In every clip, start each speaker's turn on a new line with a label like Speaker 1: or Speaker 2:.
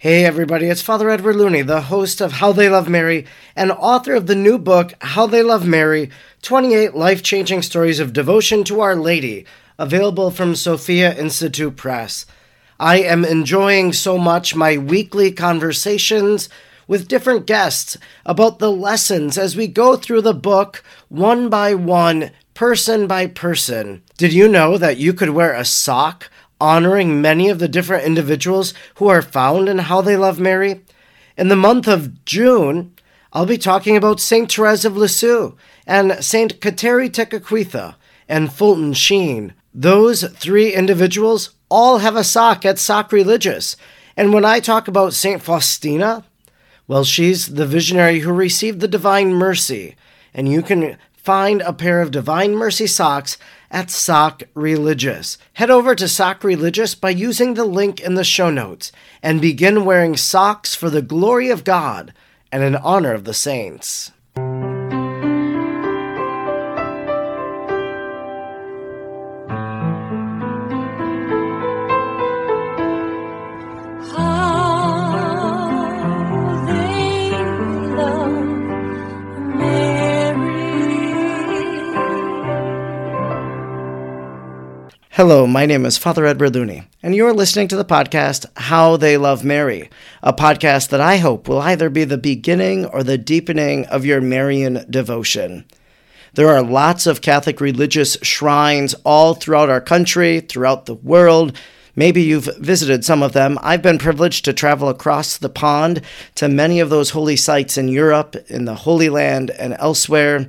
Speaker 1: Hey everybody, it's Father Edward Looney, the host of How They Love Mary and author of the new book How They Love Mary 28 Life Changing Stories of Devotion to Our Lady, available from Sophia Institute Press. I am enjoying so much my weekly conversations with different guests about the lessons as we go through the book one by one, person by person. Did you know that you could wear a sock? Honoring many of the different individuals who are found in How They Love Mary. In the month of June, I'll be talking about St. Therese of Lisieux and St. Kateri Tekakwitha and Fulton Sheen. Those three individuals all have a sock at Sock Religious. And when I talk about St. Faustina, well, she's the visionary who received the Divine Mercy. And you can find a pair of Divine Mercy socks at Sock Religious. Head over to Sock Religious by using the link in the show notes and begin wearing socks for the glory of God and in honor of the saints. Hello, my name is Father Edward Looney, and you're listening to the podcast How They Love Mary, a podcast that I hope will either be the beginning or the deepening of your Marian devotion. There are lots of Catholic religious shrines all throughout our country, throughout the world. Maybe you've visited some of them. I've been privileged to travel across the pond to many of those holy sites in Europe, in the Holy Land, and elsewhere.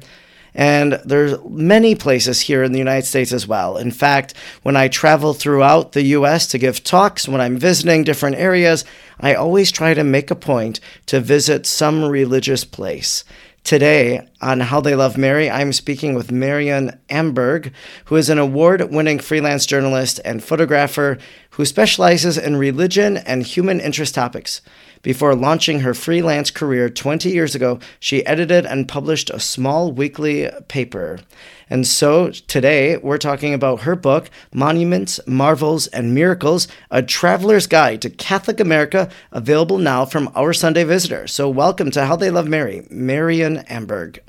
Speaker 1: And there's many places here in the United States as well. In fact, when I travel throughout the US to give talks, when I'm visiting different areas, I always try to make a point to visit some religious place. Today, on How They Love Mary, I'm speaking with Marion Amberg, who is an award winning freelance journalist and photographer who specializes in religion and human interest topics. Before launching her freelance career 20 years ago, she edited and published a small weekly paper. And so today we're talking about her book, Monuments, Marvels, and Miracles A Traveler's Guide to Catholic America, available now from Our Sunday Visitor. So welcome to How They Love Mary, Marion Amberg.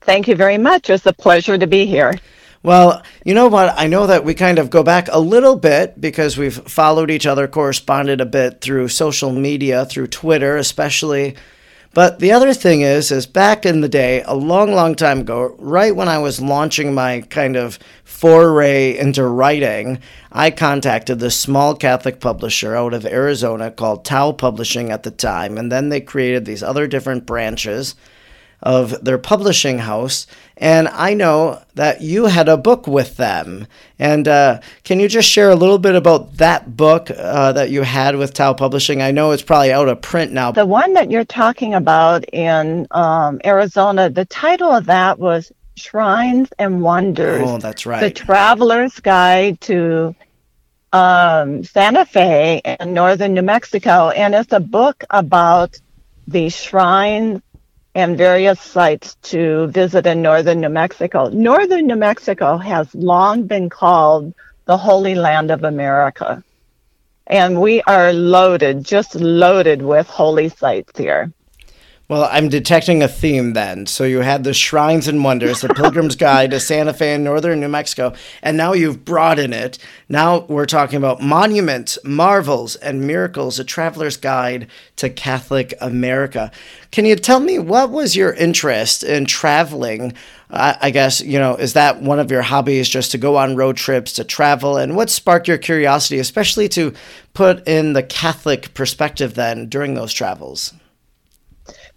Speaker 2: Thank you very much. It's a pleasure to be here.
Speaker 1: Well, you know what? I know that we kind of go back a little bit because we've followed each other, corresponded a bit through social media, through Twitter especially. But the other thing is, is back in the day, a long, long time ago, right when I was launching my kind of foray into writing, I contacted this small Catholic publisher out of Arizona called Tau Publishing at the time. And then they created these other different branches of their publishing house. And I know that you had a book with them. And uh, can you just share a little bit about that book uh, that you had with Tau Publishing? I know it's probably out of print now.
Speaker 2: The one that you're talking about in um, Arizona, the title of that was Shrines and Wonders.
Speaker 1: Oh, that's right.
Speaker 2: The Traveler's Guide to um, Santa Fe and northern New Mexico. And it's a book about the shrines and various sites to visit in northern New Mexico. Northern New Mexico has long been called the Holy Land of America. And we are loaded, just loaded with holy sites here.
Speaker 1: Well, I'm detecting a theme then. So you had the Shrines and Wonders, the Pilgrim's Guide to Santa Fe in northern New Mexico, and now you've broadened it. Now we're talking about monuments, marvels, and miracles, a traveler's guide to Catholic America. Can you tell me what was your interest in traveling? I guess, you know, is that one of your hobbies just to go on road trips, to travel? And what sparked your curiosity, especially to put in the Catholic perspective then during those travels?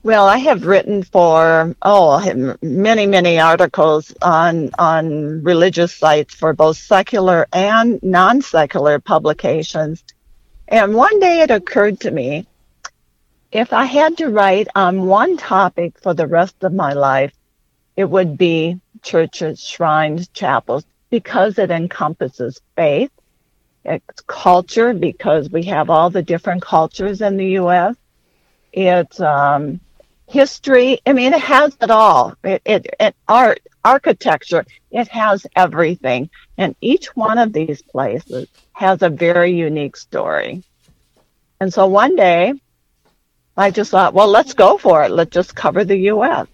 Speaker 2: Well, I have written for oh many many articles on on religious sites for both secular and non secular publications, and one day it occurred to me, if I had to write on one topic for the rest of my life, it would be churches, shrines, chapels, because it encompasses faith, it's culture because we have all the different cultures in the U.S. It's um, history. I mean, it has it all. It, it, it art, architecture. It has everything, and each one of these places has a very unique story. And so one day, I just thought, well, let's go for it. Let's just cover the U.S.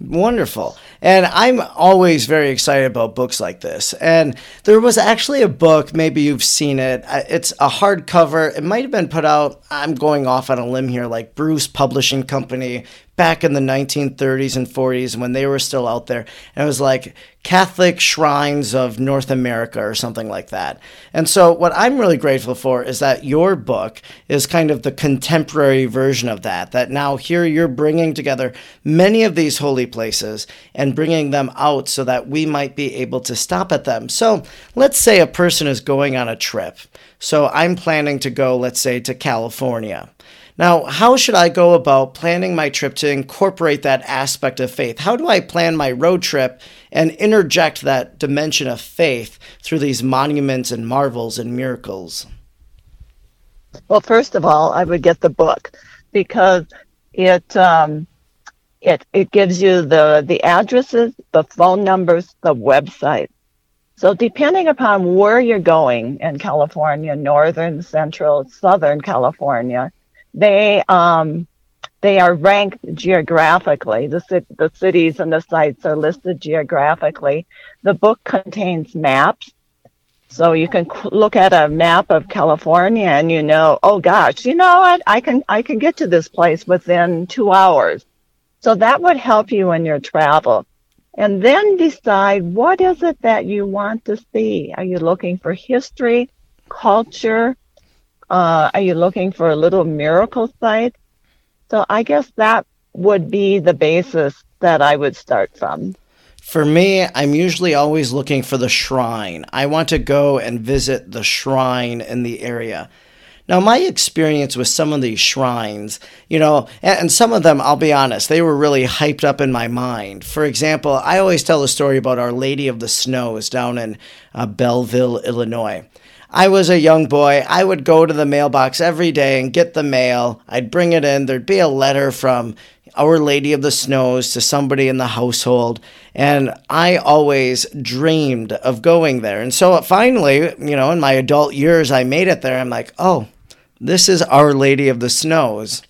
Speaker 1: Wonderful. And I'm always very excited about books like this. And there was actually a book, maybe you've seen it. It's a hardcover. It might have been put out, I'm going off on a limb here, like Bruce Publishing Company back in the 1930s and 40s when they were still out there. And it was like Catholic Shrines of North America or something like that. And so, what I'm really grateful for is that your book is kind of the contemporary version of that. That now here you're bringing together many of these holy places and bringing them out so that we might be able to stop at them. So, let's say a person is going on a trip. So, I'm planning to go, let's say, to California. Now, how should I go about planning my trip to incorporate that aspect of faith? How do I plan my road trip and interject that dimension of faith through these monuments and marvels and miracles?
Speaker 2: Well, first of all, I would get the book because it um, it it gives you the the addresses, the phone numbers, the website. So depending upon where you're going in California, northern, central, southern California, they um, they are ranked geographically. The, the cities and the sites are listed geographically. The book contains maps. So you can look at a map of California and you know, oh gosh, you know what? I can I can get to this place within two hours. So that would help you in your travel. And then decide what is it that you want to see. Are you looking for history, culture, uh, are you looking for a little miracle site? So I guess that would be the basis that I would start from.
Speaker 1: For me, I'm usually always looking for the shrine. I want to go and visit the shrine in the area. Now, my experience with some of these shrines, you know, and, some of them, I'll be honest, they were really hyped up in my mind. For example, I always tell a story about Our Lady of the Snows down in uh, Belleville, Illinois. I was a young boy. I would go to the mailbox every day and get the mail. I'd bring it in. There'd be a letter from Our Lady of the Snows to somebody in the household. And I always dreamed of going there. And so finally, you know, in my adult years, I made it there. I'm like, oh, this is Our Lady of the Snows.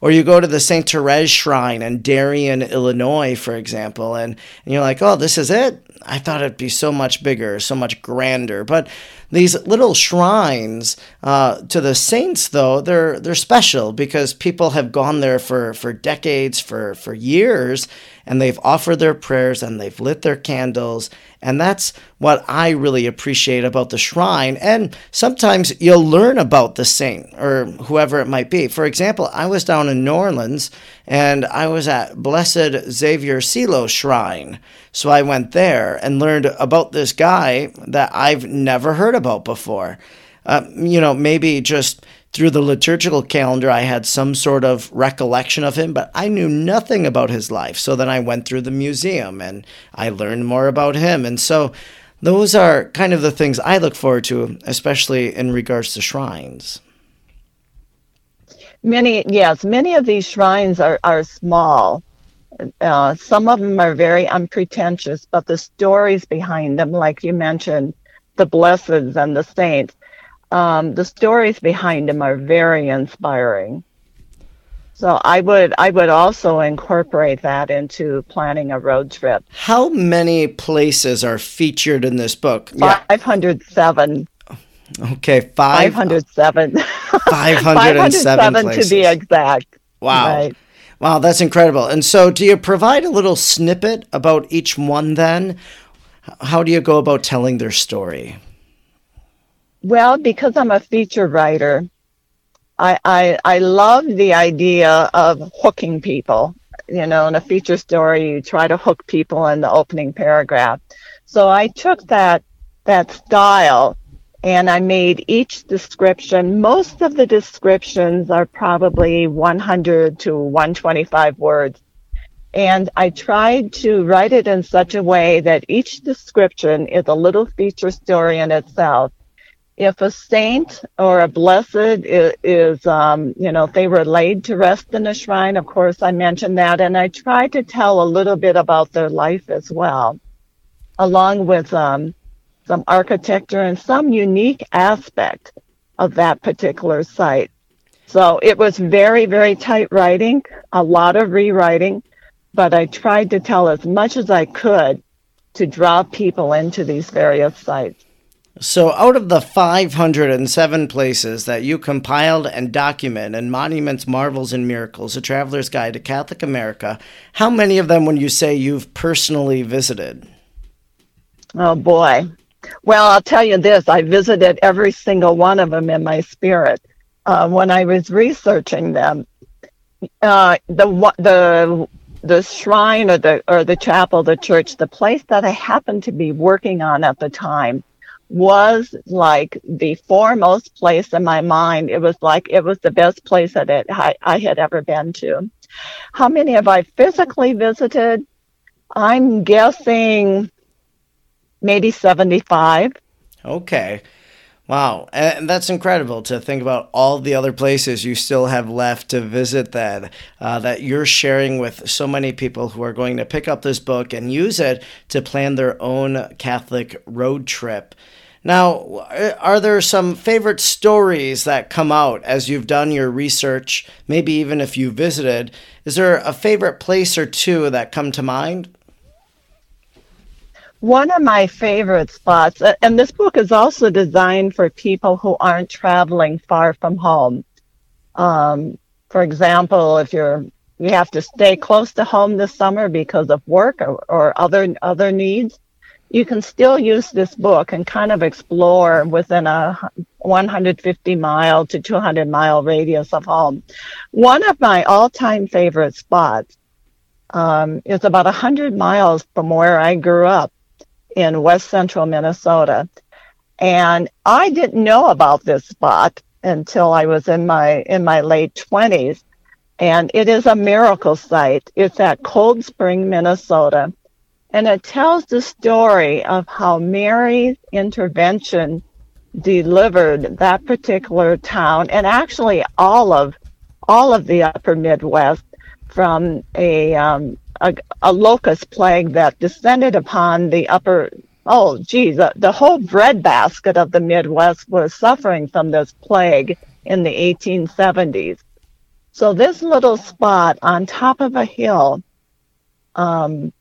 Speaker 1: Or you go to the St. Therese Shrine in Darien, Illinois, for example, and, and you're like, oh, this is it? I thought it'd be so much bigger, so much grander. But these little shrines uh, to the saints, though, they're they're special because people have gone there for, for decades, for, for years, and they've offered their prayers and they've lit their candles. And that's what I really appreciate about the shrine. And sometimes you'll learn about the saint or whoever it might be. For example, I was down in New Orleans and I was at Blessed Xavier Seelos Shrine. So I went there and learned about this guy that I've never heard about before. Uh, you know, maybe just through the liturgical calendar, I had some sort of recollection of him, but I knew nothing about his life. So then I went through the museum and I learned more about him. And so those are kind of the things I look forward to, especially in regards to shrines.
Speaker 2: Many, yes, many of these shrines are, are small. Uh, some of them are very unpretentious, but the stories behind them, like you mentioned, the blesseds and the saints, um, the stories behind them are very inspiring. So I would I would also incorporate that into planning a road trip.
Speaker 1: How many places are featured in this book?
Speaker 2: Five hundred seven.
Speaker 1: Okay, five
Speaker 2: hundred seven.
Speaker 1: Five hundred seven
Speaker 2: to be exact.
Speaker 1: Wow. Right. Wow, that's incredible. And so, do you provide a little snippet about each one then? How do you go about telling their story?
Speaker 2: Well, because I'm a feature writer, I, I, I love the idea of hooking people. You know, in a feature story, you try to hook people in the opening paragraph. So I took that that style and I made each description. Most of the descriptions are probably 100 to 125 words. And I tried to write it in such a way that each description is a little feature story in itself if a saint or a blessed is, is um, you know, if they were laid to rest in a shrine, of course, I mentioned that. And I tried to tell a little bit about their life as well, along with um, some architecture and some unique aspect of that particular site. So it was very, very tight writing, a lot of rewriting, but I tried to tell as much as I could to draw people into these various sites.
Speaker 1: So, out of the 507 places that you compiled and document in Monuments, Marvels, and Miracles, A Traveler's Guide to Catholic America, how many of them would you say you've personally visited?
Speaker 2: Oh, boy. Well, I'll tell you this I visited every single one of them in my spirit. Uh, when I was researching them, uh, the the the shrine or the or the chapel, the church, the place that I happened to be working on at the time was like the foremost place in my mind. It was like it was the best place that it, I, I had ever been to. How many have I physically visited? I'm guessing maybe 75.
Speaker 1: Okay. Wow. And that's incredible to think about all the other places you still have left to visit that, uh, that you're sharing with so many people who are going to pick up this book and use it to plan their own Catholic road trip. Now, are there some favorite stories that come out as you've done your research, maybe even if you visited? Is there a favorite place or two that come to mind?
Speaker 2: One of my favorite spots, and this book is also designed for people who aren't traveling far from home. Um, for example, if you're you have to stay close to home this summer because of work or, or other other needs, you can still use this book and kind of explore within a 150 mile to 200 mile radius of home. One of my all time favorite spots um, is about 100 miles from where I grew up in west central Minnesota. And I didn't know about this spot until I was in my in my late 20s. And it is a miracle site. It's at Cold Spring, Minnesota and it tells the story of how Mary's intervention delivered that particular town and actually all of all of the upper Midwest from a um, a, a, locust plague that descended upon the upper oh geez the, the whole breadbasket of the Midwest was suffering from this plague in the 1870s. So this little spot on top of a hill um,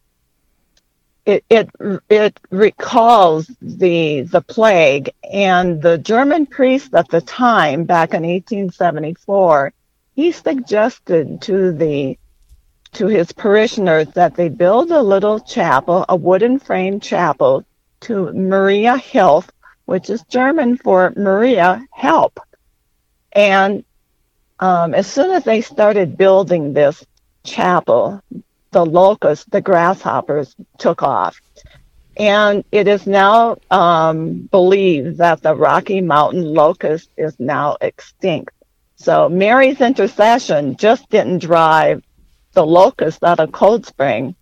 Speaker 2: it it it recalls the the plague and the German priest at the time back in 1874 he suggested to the to his parishioners that they build a little chapel a wooden frame chapel to Maria Hilf which is German for Maria help and um, as soon as they started building this chapel the locusts, the grasshoppers, took off. And it is now um, believed that the Rocky Mountain locust is now extinct. So Mary's intercession just didn't drive the locust out of Cold Spring.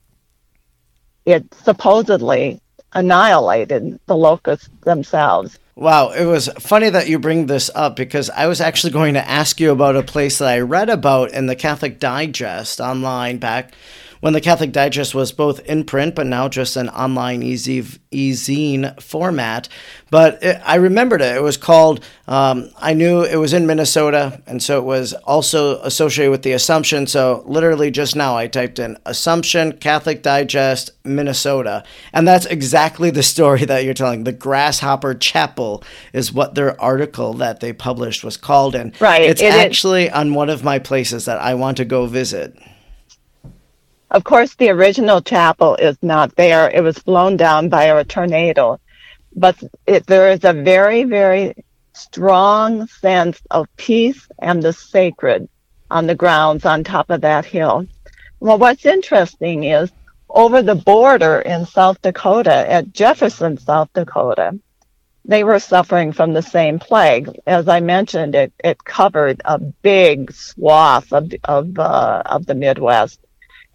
Speaker 2: It supposedly annihilated the locusts themselves.
Speaker 1: Wow, it was funny that you bring this up because I was actually going to ask you about a place that I read about in the Catholic Digest online back when the Catholic Digest was both in print but now just an online easy e-zine format. But it, I remembered it. It was called. Um, I knew it was in Minnesota, and so it was also associated with the Assumption. So literally just now, I typed in Assumption Catholic Digest Minnesota, and that's exactly the story that you're telling. The Grasshopper Chapel is what their article that they published was called, and
Speaker 2: right.
Speaker 1: it's it actually is. on one of my places that I want to go visit.
Speaker 2: Of course, the original chapel is not there. It was blown down by a tornado. But it, there is a very, very strong sense of peace and the sacred on the grounds on top of that hill. Well, what's interesting is over the border in South Dakota, at Jefferson, South Dakota, they were suffering from the same plague. As I mentioned, it, it covered a big swath of, of, uh, of the Midwest.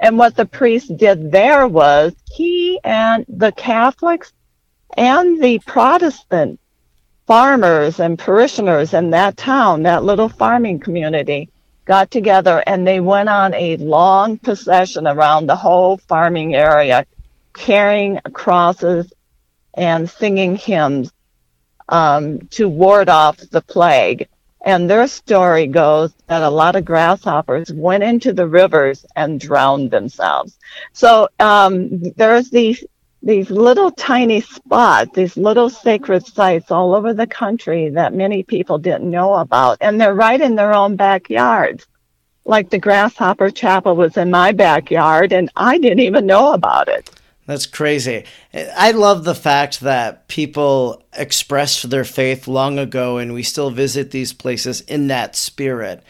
Speaker 2: And what the priest did there was he and the Catholics and the Protestant farmers and parishioners in that town, that little farming community, got together and they went on a long procession around the whole farming area, carrying crosses and singing hymns um, to ward off the plague. And their story goes that a lot of grasshoppers went into the rivers and drowned themselves. So um, there's these these little tiny spots, these little sacred sites all over the country that many people didn't know about, and they're right in their own backyards. Like the Grasshopper Chapel was in my backyard, and I didn't even know about it.
Speaker 1: That's crazy. I love the fact that people expressed their faith long ago and we still visit these places in that spirit.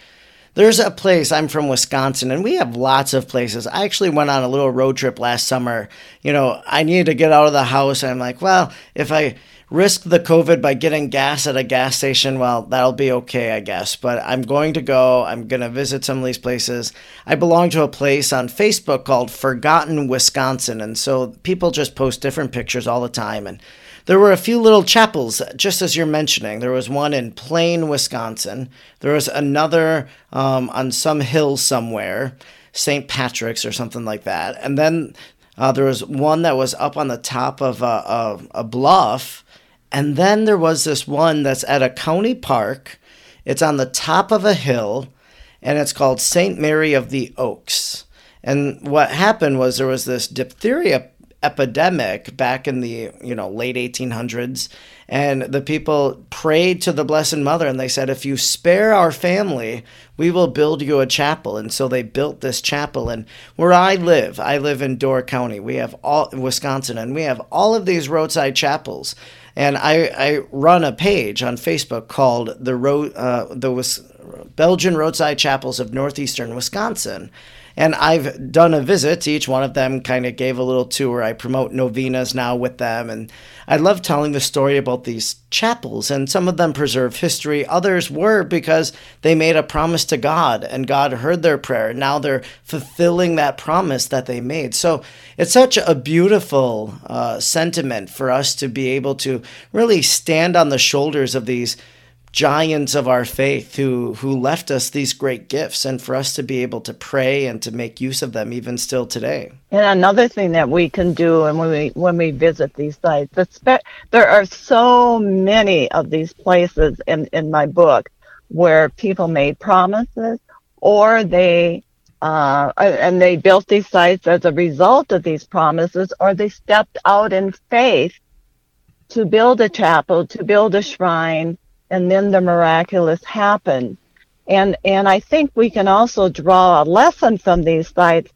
Speaker 1: There's a place, I'm from Wisconsin, and we have lots of places. I actually went on a little road trip last summer. You know, I needed to get out of the house. and I'm like, well, if I risk the COVID by getting gas at a gas station, well, that'll be okay, I guess. But I'm going to go. I'm going to visit some of these places. I belong to a place on Facebook called Forgotten Wisconsin. And so people just post different pictures all the time. And there were a few little chapels, just as you're mentioning. There was one in Plain, Wisconsin. There was another um, on some hill somewhere, St. Patrick's or something like that. And then uh, there was one that was up on the top of a, a, a bluff and then there was this one that's at a county park. It's on the top of a hill, and it's called St. Mary of the Oaks. And what happened was there was this diphtheria epidemic back in the you know late 1800s and the people prayed to the blessed mother and they said if you spare our family we will build you a chapel and so they built this chapel and where i live i live in door county we have all wisconsin and we have all of these roadside chapels and I, I run a page on Facebook called the road uh, the Wis- Belgian roadside chapels of northeastern Wisconsin. And I've done a visit to each one of them, kind of gave a little tour. I promote novenas now with them. And I love telling the story about these chapels. And some of them preserve history, others were because they made a promise to God and God heard their prayer. Now they're fulfilling that promise that they made. So it's such a beautiful uh, sentiment for us to be able to really stand on the shoulders of these giants of our faith who who left us these great gifts and for us to be able to pray and to make use of them even still today.
Speaker 2: And another thing that we can do and when we when we visit these sites, there are so many of these places in, in my book where people made promises or they uh, and they built these sites as a result of these promises, or they stepped out in faith to build a chapel, to build a shrine, and then the miraculous happened. And and I think we can also draw a lesson from these sites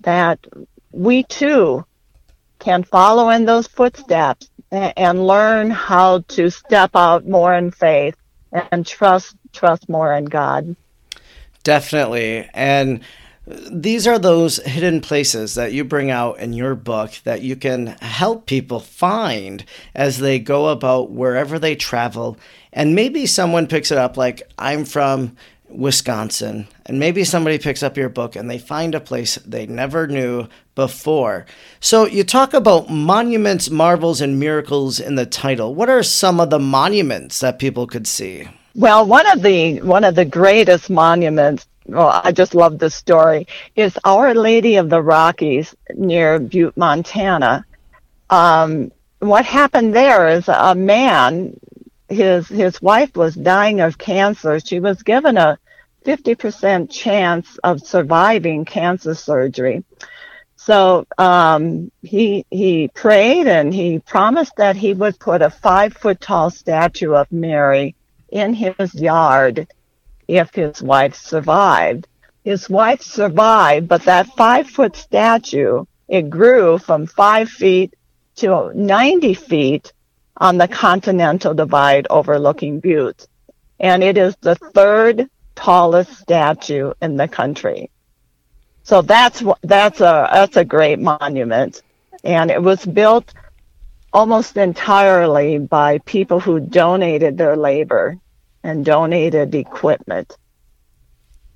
Speaker 2: that we too can follow in those footsteps and, learn how to step out more in faith and trust trust more in God.
Speaker 1: Definitely. And these are those hidden places that you bring out in your book that you can help people find as they go about wherever they travel. And maybe someone picks it up, like I'm from Wisconsin, and maybe somebody picks up your book and they find a place they never knew before. So you talk about monuments, marvels, and miracles in the title. What are some of the monuments that people could see?
Speaker 2: Well, one of the one of the greatest monuments well, I just love this story, is Our Lady of the Rockies near Butte, Montana. Um, what happened there is a man, his, his wife was dying of cancer. She was given a 50% chance of surviving cancer surgery. So um, he he prayed and he promised that he would put a five foot tall statue of Mary in his yard if his wife survived. His wife survived, but that five foot statue, it grew from five feet to 90 feet on the Continental Divide overlooking Butte. And it is the third tallest statue in the country. So that's that's a that's a great monument, and it was built almost entirely by people who donated their labor and donated equipment.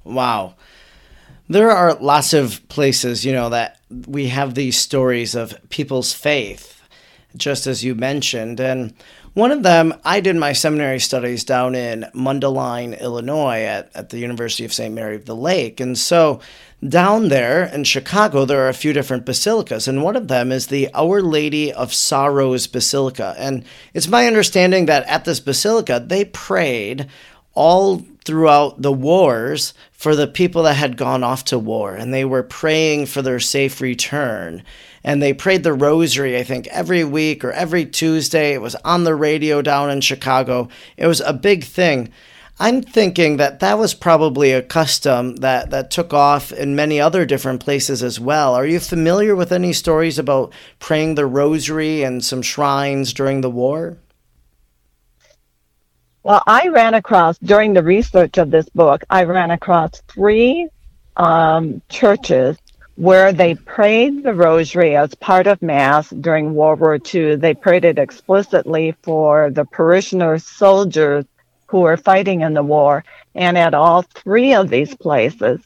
Speaker 1: Wow. There are lots of places, you know, that we have these stories of people's faith, just as you mentioned. And One of them, I did my seminary studies down in Mundelein, Illinois, at, at the University of St. Mary of the Lake. And so down there in Chicago, there are a few different basilicas, and one of them is the Our Lady of Sorrows Basilica. And it's my understanding that at this basilica, they prayed all throughout the wars for the people that had gone off to war, and they were praying for their safe return and they prayed the rosary, I think, every week or every Tuesday. It was on the radio down in Chicago. It was a big thing. I'm thinking that that was probably a custom that, that took off in many other different places as well. Are you familiar with any stories about praying the rosary and some shrines during the war?
Speaker 2: Well, I ran across, during the research of this book, I ran across three um, churches where they prayed the rosary as part of Mass during World War II. They prayed it explicitly for the parishioner soldiers who were fighting in the war. And at all three of these places,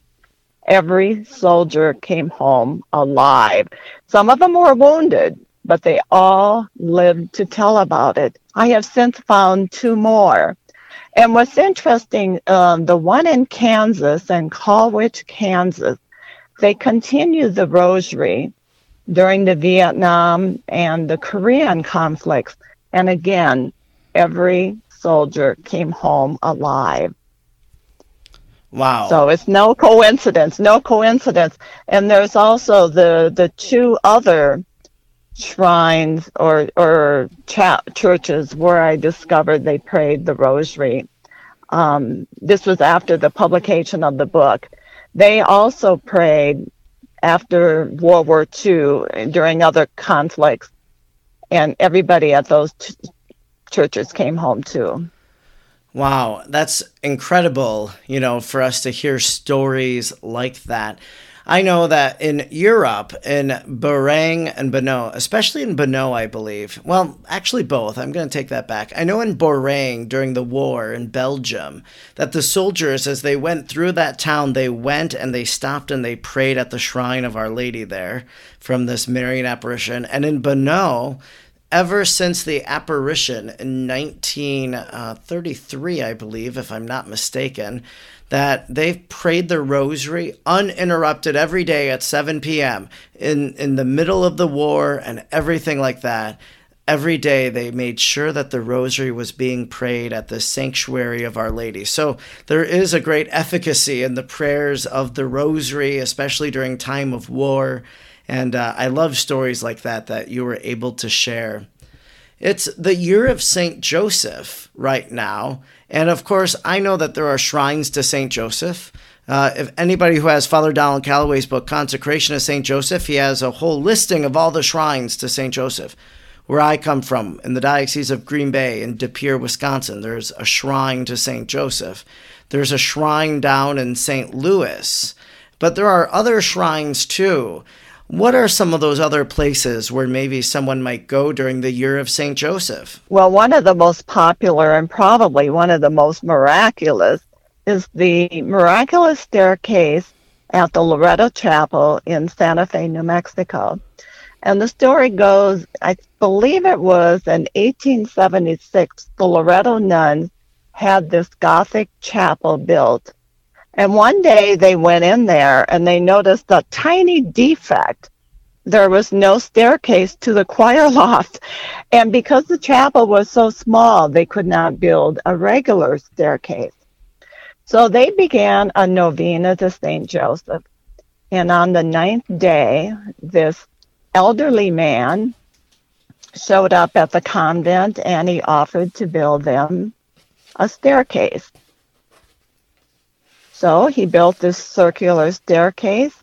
Speaker 2: every soldier came home alive. Some of them were wounded, but they all lived to tell about it. I have since found two more. And what's interesting, um, the one in Kansas, in Colwich, Kansas, they continued the rosary during the Vietnam and the Korean conflicts. And again, every soldier came home alive.
Speaker 1: Wow.
Speaker 2: So it's no coincidence, no coincidence. And there's also the the two other shrines or or cha- churches where I discovered they prayed the rosary. Um, this was after the publication of the book. They also prayed after World War II during other conflicts, and everybody at those t- churches came home too.
Speaker 1: Wow, that's incredible, you know, for us to hear stories like that. I know that in Europe, in Beauraing and Banneux, especially in Banneux, I believe, well, actually both, I'm going to take that back. I know in Beauraing during the war in Belgium that the soldiers, as they went through that town, they went and they stopped and they prayed at the shrine of Our Lady there from this Marian apparition. And in Banneux, ever since the apparition in 1933, uh, I believe, if I'm not mistaken, that they've prayed the rosary uninterrupted every day at 7 p.m. in in the middle of the war and everything like that. Every day they made sure that the rosary was being prayed at the sanctuary of Our Lady. So there is a great efficacy in the prayers of the rosary, especially during time of war. And uh, I love stories like that that you were able to share. It's the year of St. Joseph right now. And of course, I know that there are shrines to St. Joseph. Uh, if anybody who has Father Donald Calloway's book, Consecration of St. Joseph, he has a whole listing of all the shrines to St. Joseph. Where I come from, in the Diocese of Green Bay in De Pere, Wisconsin, there's a shrine to St. Joseph. There's a shrine down in St. Louis. But there are other shrines too. What are some of those other places where maybe someone might go during the year of St. Joseph?
Speaker 2: Well, one of the most popular and probably one of the most miraculous is the miraculous staircase at the Loretto Chapel in Santa Fe, New Mexico. And the story goes, I believe it was in 1876, the Loretto nuns had this Gothic chapel built and one day they went in there and they noticed a tiny defect. There was no staircase to the choir loft. And because the chapel was so small, they could not build a regular staircase. So they began a novena to St. Joseph. And on the ninth day, this elderly man showed up at the convent and he offered to build them a staircase. So he built this circular staircase,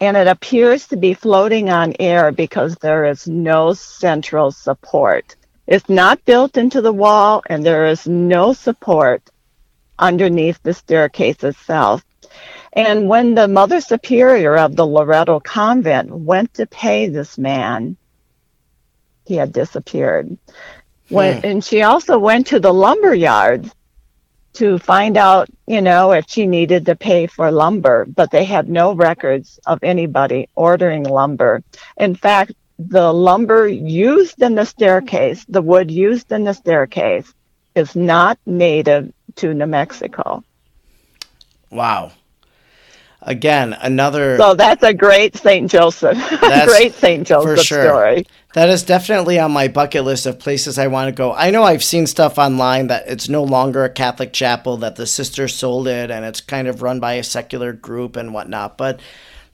Speaker 2: and it appears to be floating on air because there is no central support. It's not built into the wall, and there is no support underneath the staircase itself. And when the Mother Superior of the Loretto Convent went to pay this man, he had disappeared. When, hmm. And she also went to the lumber yards to find out, you know, if she needed to pay for lumber, but they had no records of anybody ordering lumber. In fact, the lumber used in the staircase, the wood used in the staircase, is not native to New Mexico.
Speaker 1: Wow. Again, another.
Speaker 2: So that's a great St. Joseph, great St. Joseph sure. story.
Speaker 1: That is definitely on my bucket list of places I want to go. I know I've seen stuff online that it's no longer a Catholic chapel, that the sisters sold it, and it's kind of run by a secular group and whatnot. But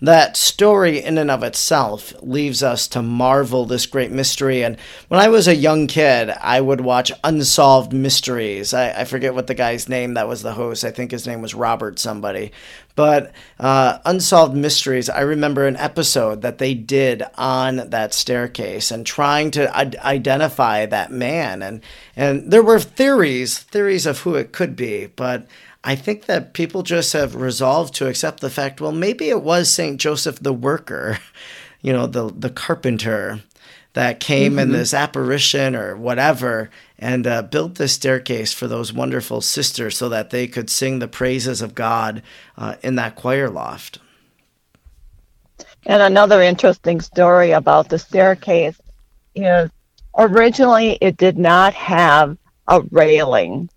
Speaker 1: that story in and of itself leaves us to marvel this great mystery. And when I was a young kid, I would watch Unsolved Mysteries. I, I forget what the guy's name that was the host. I think his name was Robert somebody. But uh, Unsolved Mysteries, I remember an episode that they did on that staircase and trying to identify that man. And, and there were theories, theories of who it could be, but I think that people just have resolved to accept the fact, well, maybe it was St. Joseph the worker, you know, the, the carpenter that came mm-hmm. in this apparition or whatever and uh, built this staircase for those wonderful sisters so that they could sing the praises of God uh, in that choir loft.
Speaker 2: And another interesting story about the staircase is originally it did not have a railing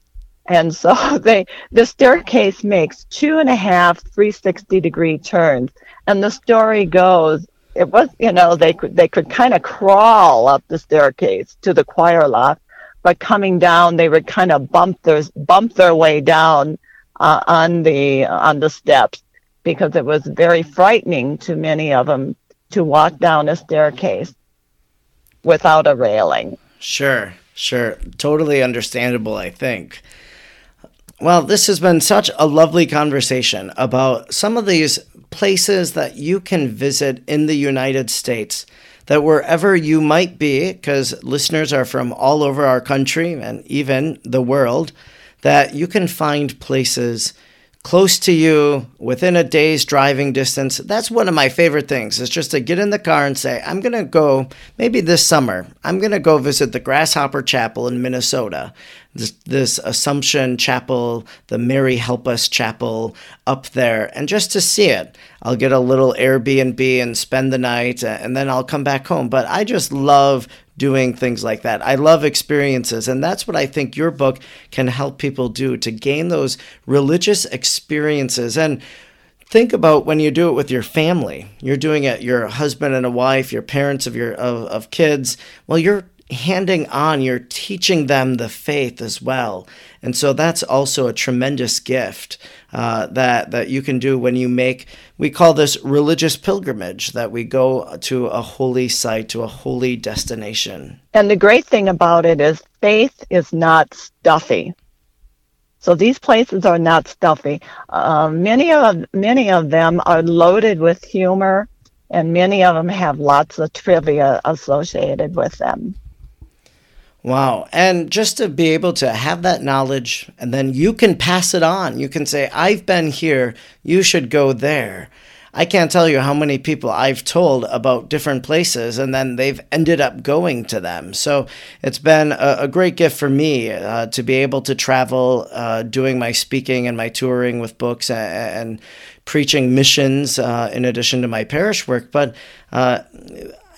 Speaker 2: and so they the staircase makes two and a half 360 degree turns. And the story goes, it was you know they could they could kind of crawl up the staircase to the choir loft, but coming down they would kind of bump their bump their way down uh, on the on the steps because it was very frightening to many of them to walk down a staircase without a railing.
Speaker 1: Sure, sure. Totally understandable, I think. Well, this has been such a lovely conversation about some of these places that you can visit in the United States. That wherever you might be, because listeners are from all over our country and even the world, that you can find places close to you within a day's driving distance. That's one of my favorite things is just to get in the car and say, I'm going to go maybe this summer. I'm going to go visit the Grasshopper Chapel in Minnesota. This, this Assumption Chapel, the Mary Help Us Chapel up there, and just to see it. I'll get a little Airbnb and spend the night, and then I'll come back home. But I just love doing things like that. I love experiences, and that's what I think your book can help people do to gain those religious experiences. And think about when you do it with your family. You're doing it your husband and a wife, your parents of your of, of kids. Well, you're handing on, you're teaching them the faith as well. And so that's also a tremendous gift uh, that, that you can do when you make, we call this religious pilgrimage, that we go to a holy site, to a holy destination.
Speaker 2: And the great thing about it is faith is not stuffy. So these places are not stuffy. Uh, many of many of them are loaded with humor, and many of them have lots of trivia associated with them.
Speaker 1: Wow. And just to be able to have that knowledge and then you can pass it on. You can say, I've been here, you should go there. I can't tell you how many people I've told about different places and then they've ended up going to them. So it's been a, a great gift for me uh, to be able to travel, uh, doing my speaking and my touring with books and, and preaching missions uh, in addition to my parish work. But uh,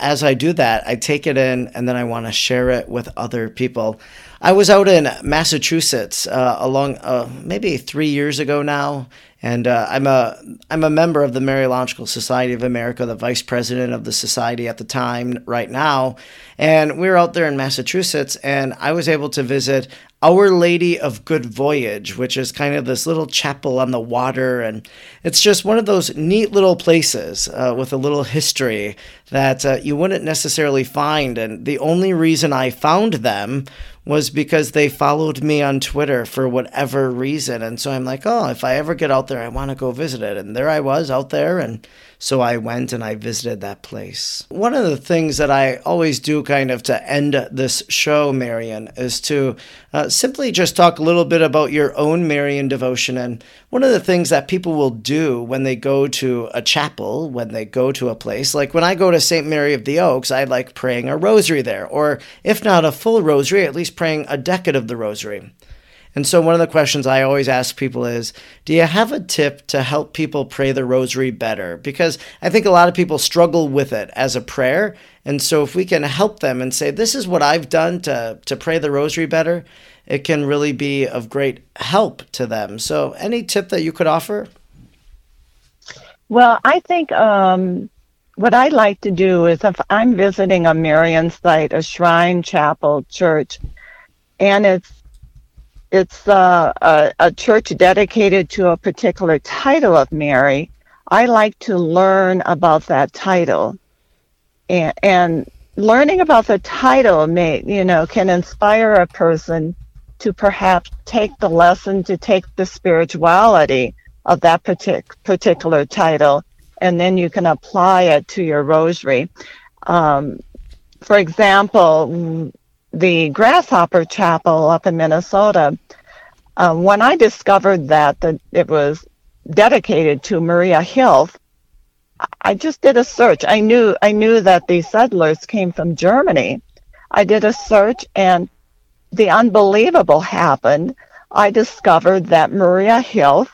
Speaker 1: as I do that, I take it in and then I want to share it with other people. I was out in Massachusetts uh, along uh, maybe three years ago now, and uh, I'm a I'm a member of the Mariological Society of America, the vice president of the society at the time, right now. And we were out there in Massachusetts, and I was able to visit our Lady of Good Voyage, which is kind of this little chapel on the water. And it's just one of those neat little places uh, with a little history that uh, you wouldn't necessarily find. And the only reason I found them was because they followed me on Twitter for whatever reason. And so I'm like, oh, if I ever get out there, I want to go visit it. And there I was out there. And so I went and I visited that place. One of the things that I always do kind of to end this show, Marion, is to uh, simply just talk a little bit about your own Marian devotion. And one of the things that people will do when they go to a chapel, when they go to a place, like when I go to St. Mary of the Oaks, I like praying a rosary there, or if not a full rosary, at least praying a decade of the rosary. And so, one of the questions I always ask people is Do you have a tip to help people pray the rosary better? Because I think a lot of people struggle with it as a prayer, And so if we can help them and say, this is what I've done to, to pray the rosary better, it can really be of great help to them. So any tip that you could offer?
Speaker 2: Well, I think um, what I like to do is if I'm visiting a Marian site, a shrine, chapel, church, and it's it's uh, a, a church dedicated to a particular title of Mary, I like to learn about that title. And, and learning about the title may, you know, can inspire a person to perhaps take the lesson, to take the spirituality of that partic- particular title, and then you can apply it to your rosary. Um, for example, the Grasshopper Chapel up in Minnesota, uh, when I discovered that, it was dedicated to Maria Hilf, I just did a search. I knew I knew that the settlers came from Germany. I did a search and the unbelievable happened. I discovered that Maria Hilf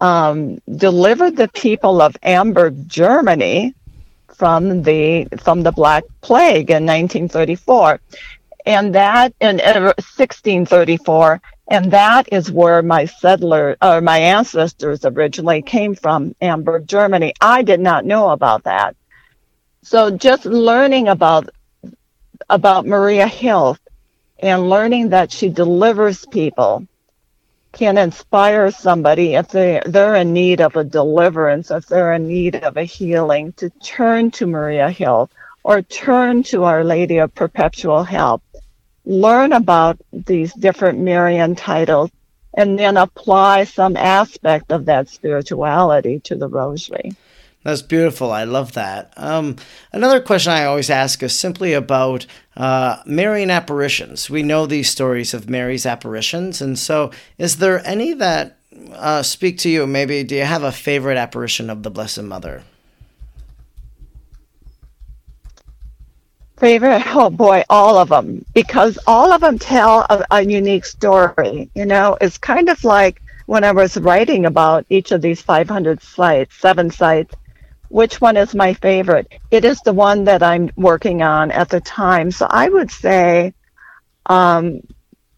Speaker 2: um, delivered the people of Amberg, Germany, from the from the Black Plague in 1934, and that in 1634, and that is where my settler or my ancestors originally came from, Amberg, Germany. I did not know about that. So just learning about about Maria Hilf and learning that she delivers people can inspire somebody if they, they're in need of a deliverance, if they're in need of a healing, to turn to Maria Hilf or turn to Our Lady of Perpetual Help. Learn about these different Marian titles and then apply some aspect of that spirituality to the rosary.
Speaker 1: That's beautiful. I love that. Um, another question I always ask is simply about uh, Marian apparitions. We know these stories of Mary's apparitions, and so is there any that uh, speak to you? Maybe do you have a favorite apparition of the Blessed Mother?
Speaker 2: Favorite? Oh boy, all of them, because all of them tell a, a unique story. You know, it's kind of like when I was writing about each of these 500 sites, seven sites which one is my favorite? It is the one that I'm working on at the time. So I would say, um,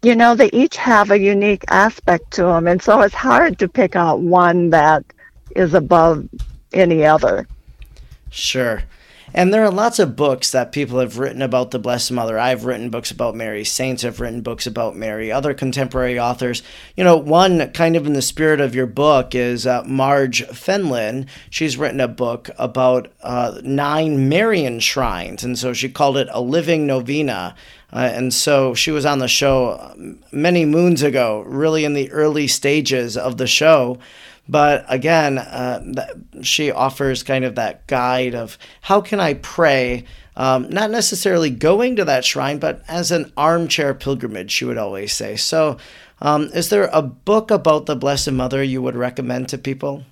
Speaker 2: you know, they each have a unique aspect to them. And so it's hard to pick out one that is above any other.
Speaker 1: Sure. And there are lots of books that people have written about the Blessed Mother. I've written books about Mary. Saints have written books about Mary. Other contemporary authors. You know, one kind of in the spirit of your book is uh, Marge Fenlon. She's written a book about uh, nine Marian shrines. And so she called it A Living Novena. Uh, and so she was on the show many moons ago, really in the early stages of the show. But again, uh, she offers kind of that guide of how can I pray, um, not necessarily going to that shrine, but as an armchair pilgrimage, she would always say. So, um, is there a book about the Blessed Mother you would recommend to people?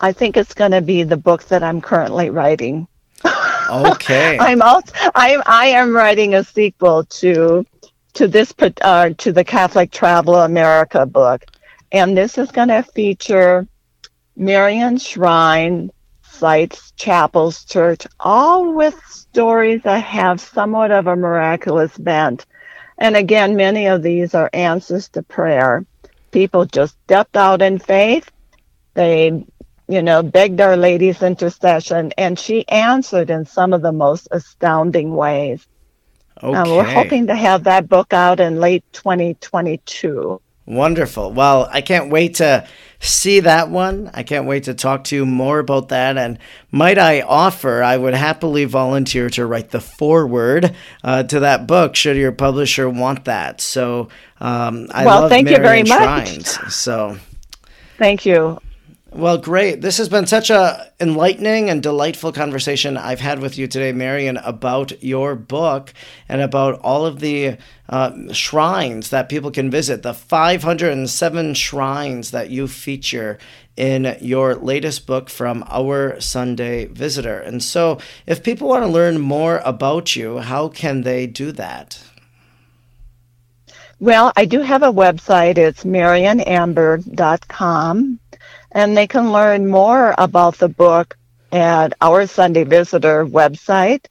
Speaker 2: I think it's going to be the book that I'm currently writing.
Speaker 1: Okay.
Speaker 2: I'm also I I am writing a sequel to to this uh, to the Catholic Travel America book, and this is going to feature Marian Shrine sites, chapels, church, all with stories that have somewhat of a miraculous bent. And again, many of these are answers to prayer. People just stepped out in faith. They, you know, begged Our Lady's intercession, and she answered in some of the most astounding ways. Okay. Uh, we're hoping to have that book out in late 2022.
Speaker 1: Wonderful. Well, I can't wait to see that one. I can't wait to talk to you more about that. And might I offer, I would happily volunteer to write the foreword uh, to that book should your publisher want that. So um, I well, love thank Marian you very Shrines, much. So
Speaker 2: thank you.
Speaker 1: Well, great. This has been such a enlightening and delightful conversation I've had with you today, Marion, about your book and about all of the uh, shrines that people can visit, the 507 shrines that you feature in your latest book from Our Sunday Visitor. And so, if people want to learn more about you, how can they do that?
Speaker 2: Well, I do have a website. It's marionamberg.com and they can learn more about the book at our Sunday Visitor website.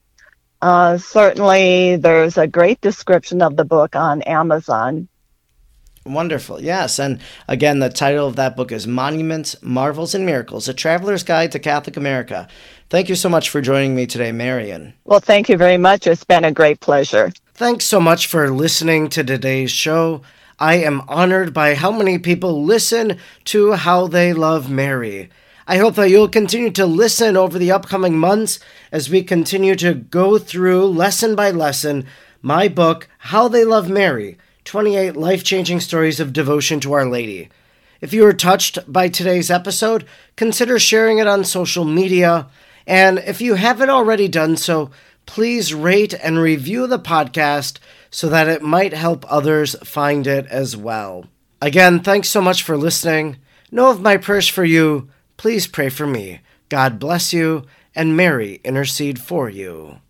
Speaker 2: Uh, certainly, there's a great description of the book on Amazon.
Speaker 3: Wonderful. Yes. And again, the title of that book is Monuments, Marvels, and Miracles A Traveler's Guide to Catholic America. Thank you so much for joining me today, Marion.
Speaker 2: Well, thank you very much. It's been a great pleasure.
Speaker 3: Thanks so much for listening to today's show. I am honored by how many people listen to How They Love Mary. I hope that you'll continue to listen over the upcoming months as we continue to go through lesson by lesson my book, How They Love Mary 28 Life Changing Stories of Devotion to Our Lady. If you were touched by today's episode, consider sharing it on social media. And if you haven't already done so, please rate and review the podcast so that it might help others find it as well. Again, thanks so much for listening. Know of my prayers for you please pray for me. God bless you, and Mary intercede for you.